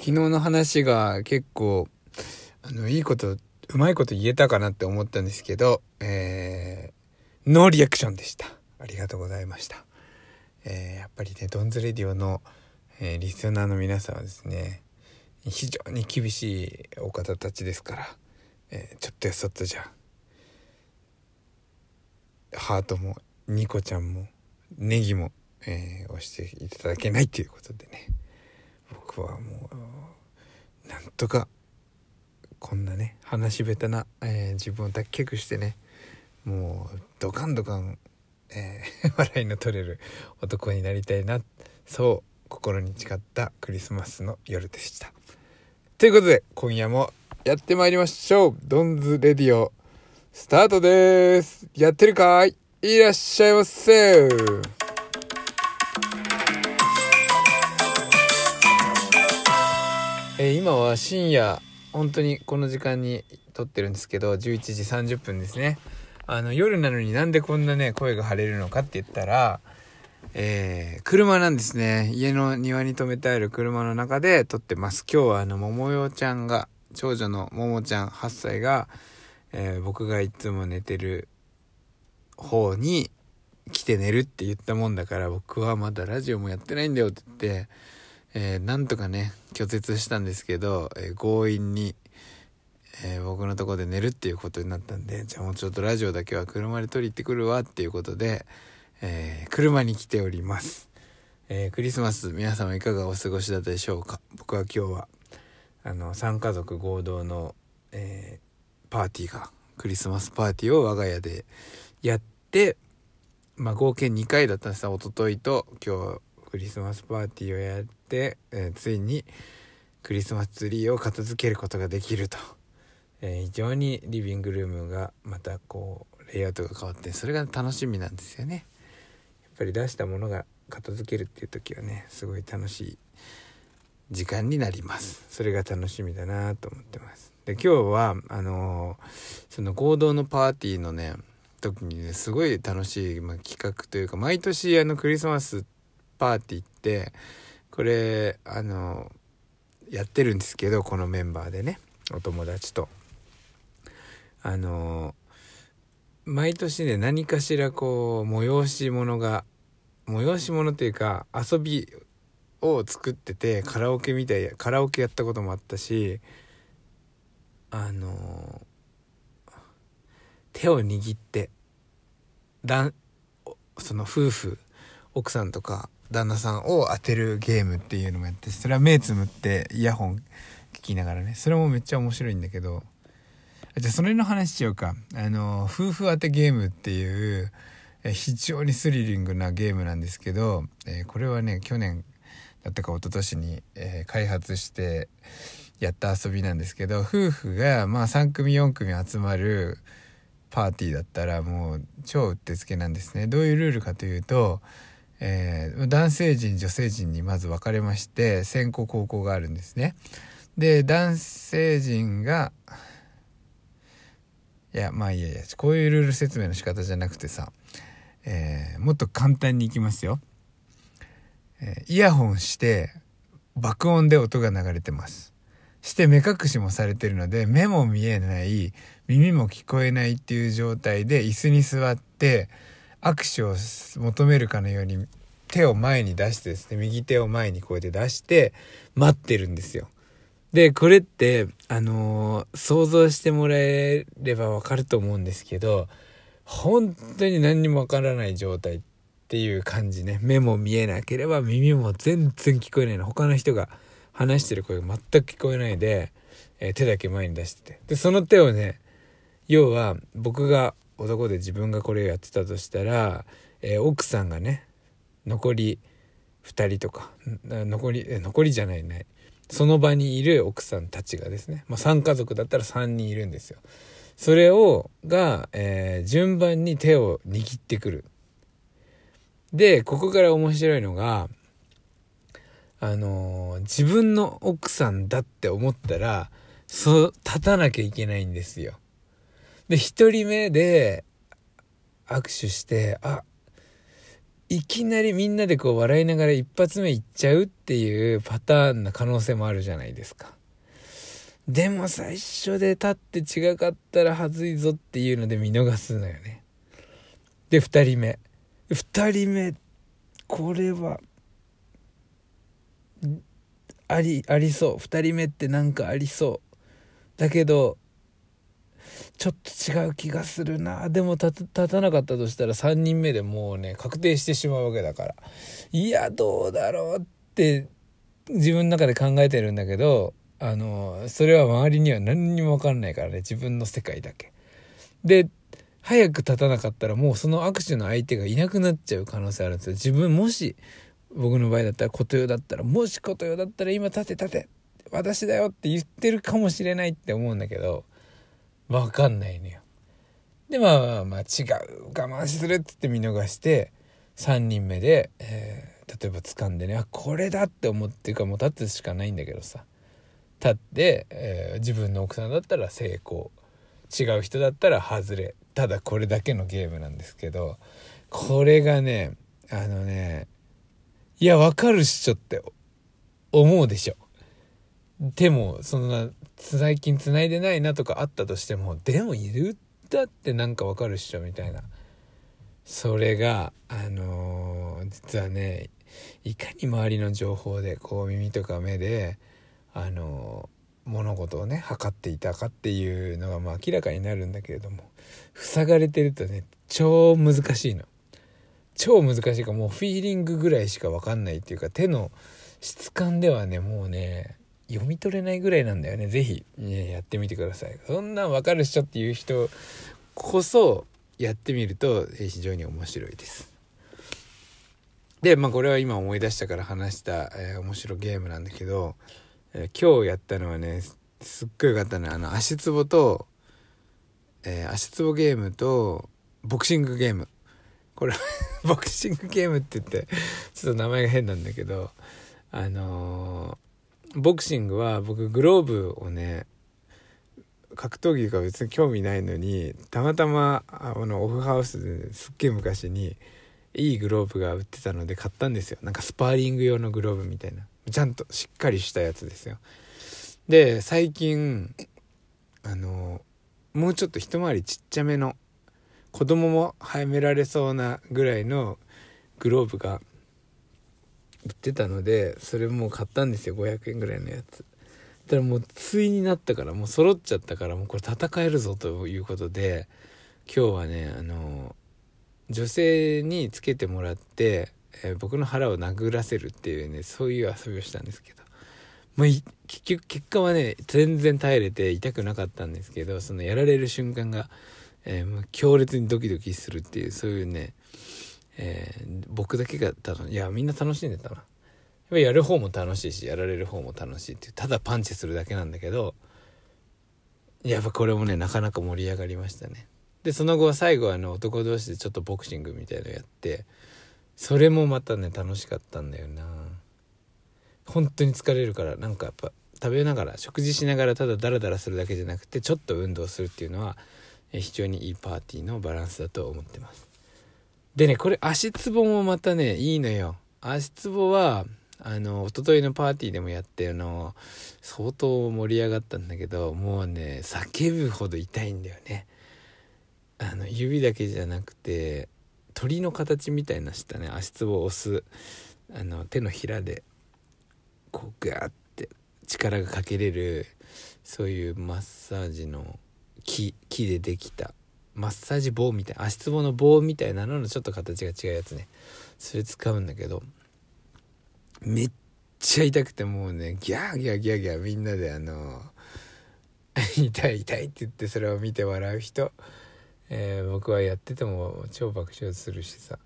昨日の話が結構、あの、いいこと、うまいこと言えたかなって思ったんですけど、えー、ノーリアクションでした。ありがとうございました。えー、やっぱりね、ドンズレディオの、えー、リスナーの皆さんはですね、非常に厳しいお方たちですから、えー、ちょっとやそっとじゃ、ハートも、ニコちゃんも、ネギも、えー、押していただけないということでね僕はもうなんとかこんなね話し下手な、えー、自分を脱却してねもうドカンドカン、えー、笑いの取れる男になりたいなそう心に誓ったクリスマスの夜でした。ということで今夜もやってまいりましょう。ドンズレディオスタートです。やってるかい？いらっしゃいませ。えー、今は深夜本当にこの時間に撮ってるんですけど11時30分ですね。あの夜なのになんでこんなね声が張れるのかって言ったらえー、車なんですね。家の庭に止めてある車の中で撮ってます。今日はあの桃代ちゃんが長女の桃ちゃん8歳が、えー、僕がいつも寝てる方に来て寝るって言ったもんだから僕はまだラジオもやってないんだよって言ってえー、なんとかね拒絶したんですけど、えー、強引に、えー、僕のとこで寝るっていうことになったんでじゃあもうちょっとラジオだけは車で撮り行ってくるわっていうことで、え車に来ております、えクリスマス皆様いかがお過ごしだったでしょうか？僕は今日はあの3家族合同の、えパーティーがクリスマスパーティーを我が家でやってまあ合計2回だったんですおとといと今日クリスマスパーティーをやって、えー、ついにクリスマスツリーを片付けることができると、えー、非常にリビングルームがまたこうレイアウトが変わってそれが楽しみなんですよね。やっぱり出したものが片付けるっていう時はねすごい楽しい時間になります。それが楽しみだなと思ってます。で今日はあのー、その合同のパーティーのね時にねすごい楽しい、まあ、企画というか毎年あのクリスマスパーティーってこれあのやってるんですけどこのメンバーでねお友達と。あの毎年ね何かしらこう催し物が催し物っていうか遊びを作っててカラオケみたいやカラオケやったこともあったしあの手を握ってだんその夫婦奥さんとか旦那さんを当てるゲームっていうのもやってそれは目つむってイヤホン聞きながらね。それもめっちゃ面白いんだけど。じゃあそれの話しようか。あの夫婦当てゲームっていう非常にスリリングなゲームなんですけど、えー、これはね去年だったか一昨年に、えー、開発してやった遊びなんですけど夫婦がまあ3組4組集まるパーティーだったらもう超うってつけなんですね。どういうルールかというとえー、男性陣女性陣にまず分かれまして先攻後攻があるんですね。で男性陣がいやまあいやいやこういうルール説明の仕方じゃなくてさ、えー、もっと簡単にいきますよ。えー、イヤホンして爆音で音が流れてます。して目隠しもされてるので目も見えない耳も聞こえないっていう状態で椅子に座って握手を求めるかのように手を前に出してですね右手を前にこうやって出して待ってるんですよ。でこれってあのー、想像してもらえればわかると思うんですけど本当に何にもわからない状態っていう感じね。目も見えなければ耳も全然聞こえないの。他の人が話してる声が全く聞こえないで、えー、手だけ前に出してて。でその手をね要は僕が男で自分がこれをやってたとしたら、えー、奥さんがね残り2人とか残り残りじゃないねその場にいる奥さんたちがですね、まあ、3家族だったら3人いるんですよ。それをが、えー、順番に手を握ってくる。でここから面白いのがあのー、自分の奥さんだって思ったらそう立たなきゃいけないんですよ。で、1人目で握手して、あ、いきなりみんなでこう笑いながら一発目いっちゃうっていうパターンな可能性もあるじゃないですか。でも最初で立って違かったらはずいぞっていうので見逃すのよね。で、2人目。2人目、これは、あり、ありそう。2人目ってなんかありそう。だけど、ちょっと違う気がするな。でも立たなかったとしたら3人目でもうね確定してしまうわけだから。いやどうだろうって自分の中で考えてるんだけどあのそれは周りには何にも分かんないからね自分の世界だけ。で早く立たなかったらもうその握手の相手がいなくなっちゃう可能性あるんですよ。自分もし僕の場合だったら琴代だったらもし琴代だったら今立て立て私だよって言ってるかもしれないって思うんだけどわかんないのよ。で、まあまあ違う。我慢するって言って見逃して、3人目で、えー、例えば掴んでね、あ、これだって思ってるかもう立つしかないんだけどさ。立って、えー、自分の奥さんだったら成功。違う人だったら外れ。ただこれだけのゲームなんですけど、これがね、あのね、いや、わかるっしょって思うでしょ。でも、そんな、最近繋いでないなとかあったとしても、でも言ったってなんかわかるっしょ、みたいな。それが、あのー、実はね、いかに周りの情報で、こう耳とか目で、あのー、物事をね、測っていたかっていうのがまあ明らかになるんだけれども、塞がれてるとね、超難しいの。超難しいかもうフィーリングぐらいしかわかんないっていうか、手の質感ではね、もうね、読み取れないぐらいなんだよね。ぜひ、ね、やってみてください。そんなんわかるっしょっていう人こそやってみると非常に面白いです。で、まあこれは今思い出したから話した、えー、面白いゲームなんだけど、えー、今日やったのはね、すっごい良かったのは、あの、足つぼと、えー、足つぼゲームと、ボクシングゲーム。これボクシングゲームって言って、ちょっと名前が変なんだけど、あのーボクシングは僕グローブをね格闘技が別に興味ないのにたまたまあのオフハウスですっげえ昔にいいグローブが売ってたので買ったんですよ。なんかスパーリング用のグローブみたいな。ちゃんとしっかりしたやつですよ。で最近あのもうちょっと一回りちっちゃめの子供もはめられそうなぐらいのグローブが売ってたのでそれもう買ったんですよ500円ぐらいのやつ。たらもうついになったからもう揃っちゃったからもうこれ戦えるぞということで今日はねあの女性につけてもらって、えー、僕の腹を殴らせるっていうねそういう遊びをしたんですけど。もう結局結果はね全然耐えれて痛くなかったんですけどそのやられる瞬間が、えー、強烈にドキドキするっていうそういうねえー、僕だけがただいやみんな楽しんでたなやっぱやる方も楽しいしやられる方も楽しいっていうただパンチするだけなんだけどやっぱこれもねなかなか盛り上がりましたね。でその後は最後はあの男同士でちょっとボクシングみたいのやってそれもまたね楽しかったんだよな。本当に疲れるからなんかやっぱ食べながら食事しながらただダラダラするだけじゃなくてちょっと運動するっていうのは非常にいいパーティーのバランスだと思ってます。でね、これ足つぼもまたね、いいのよ。足つぼは、あの、一昨日のパーティーでもやって、あの、相当盛り上がったんだけど、もうね、叫ぶほど痛いんだよね。あの、指だけじゃなくて、鳥の形みたいなしたね、足つぼを押す、あの、手のひらで、こう、ガーって力がかけれる、そういうマッサージの木、木でできたマッサージ棒みたい足つぼの棒みたいなののちょっと形が違うやつね。それ使うんだけどめっちゃ痛くてもうねギャーギャーギャーギャーみんなであの 痛い痛いって言ってそれを見て笑う人、えー、僕はやってても超爆笑するしさ。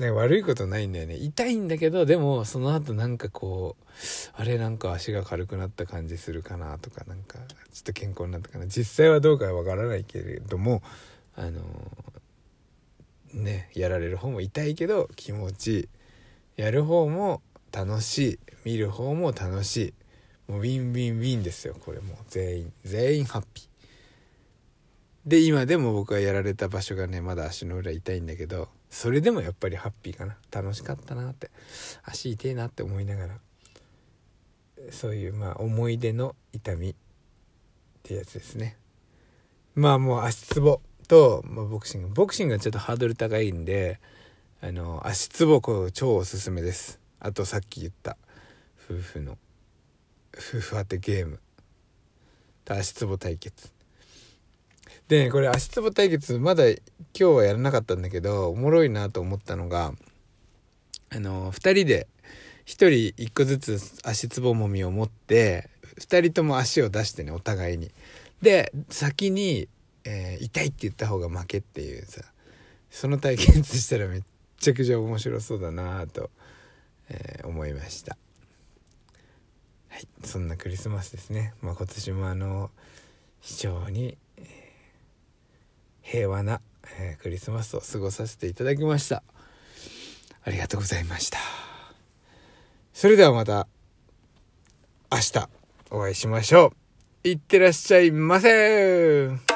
ね、悪いことないんだよね。痛いんだけどでもその後なんかこうあれなんか足が軽くなった感じするかなとかなんかちょっと健康になったかな。実際はどうかわからないけれどもあのねやられる方も痛いけど気持ちいいやる方も楽しい見る方も楽しいもうウィンウィンウィンですよ。これもう全員全員ハッピー。で今でも僕はやられた場所がねまだ足の裏痛いんだけどそれでもやっぱりハッピーかな。楽しかったなって。足痛いなって思いながら。そういうまあ思い出の痛みってやつですね。まあもう足つぼと、まあ、ボクシング。ボクシングはちょっとハードル高いんであの足つぼこう超おすすめです。あとさっき言った夫婦の夫婦当てゲーム。と足つぼ対決。で、これ足つぼ対決まだ今日はやらなかったんだけどおもろいなと思ったのがあの2人で1人1個ずつ足つぼもみを持って2人とも足を出してねお互いに。で先に、えー、痛いって言った方が負けっていうさその対決したらめっちゃくちゃ面白そうだなと、えー、思いました。はいそんなクリスマスですね、まあ、今年もあの非常に、平和な、えー、クリスマスを過ごさせていただきました。ありがとうございました。それではまた明日お会いしましょう。いってらっしゃいませ。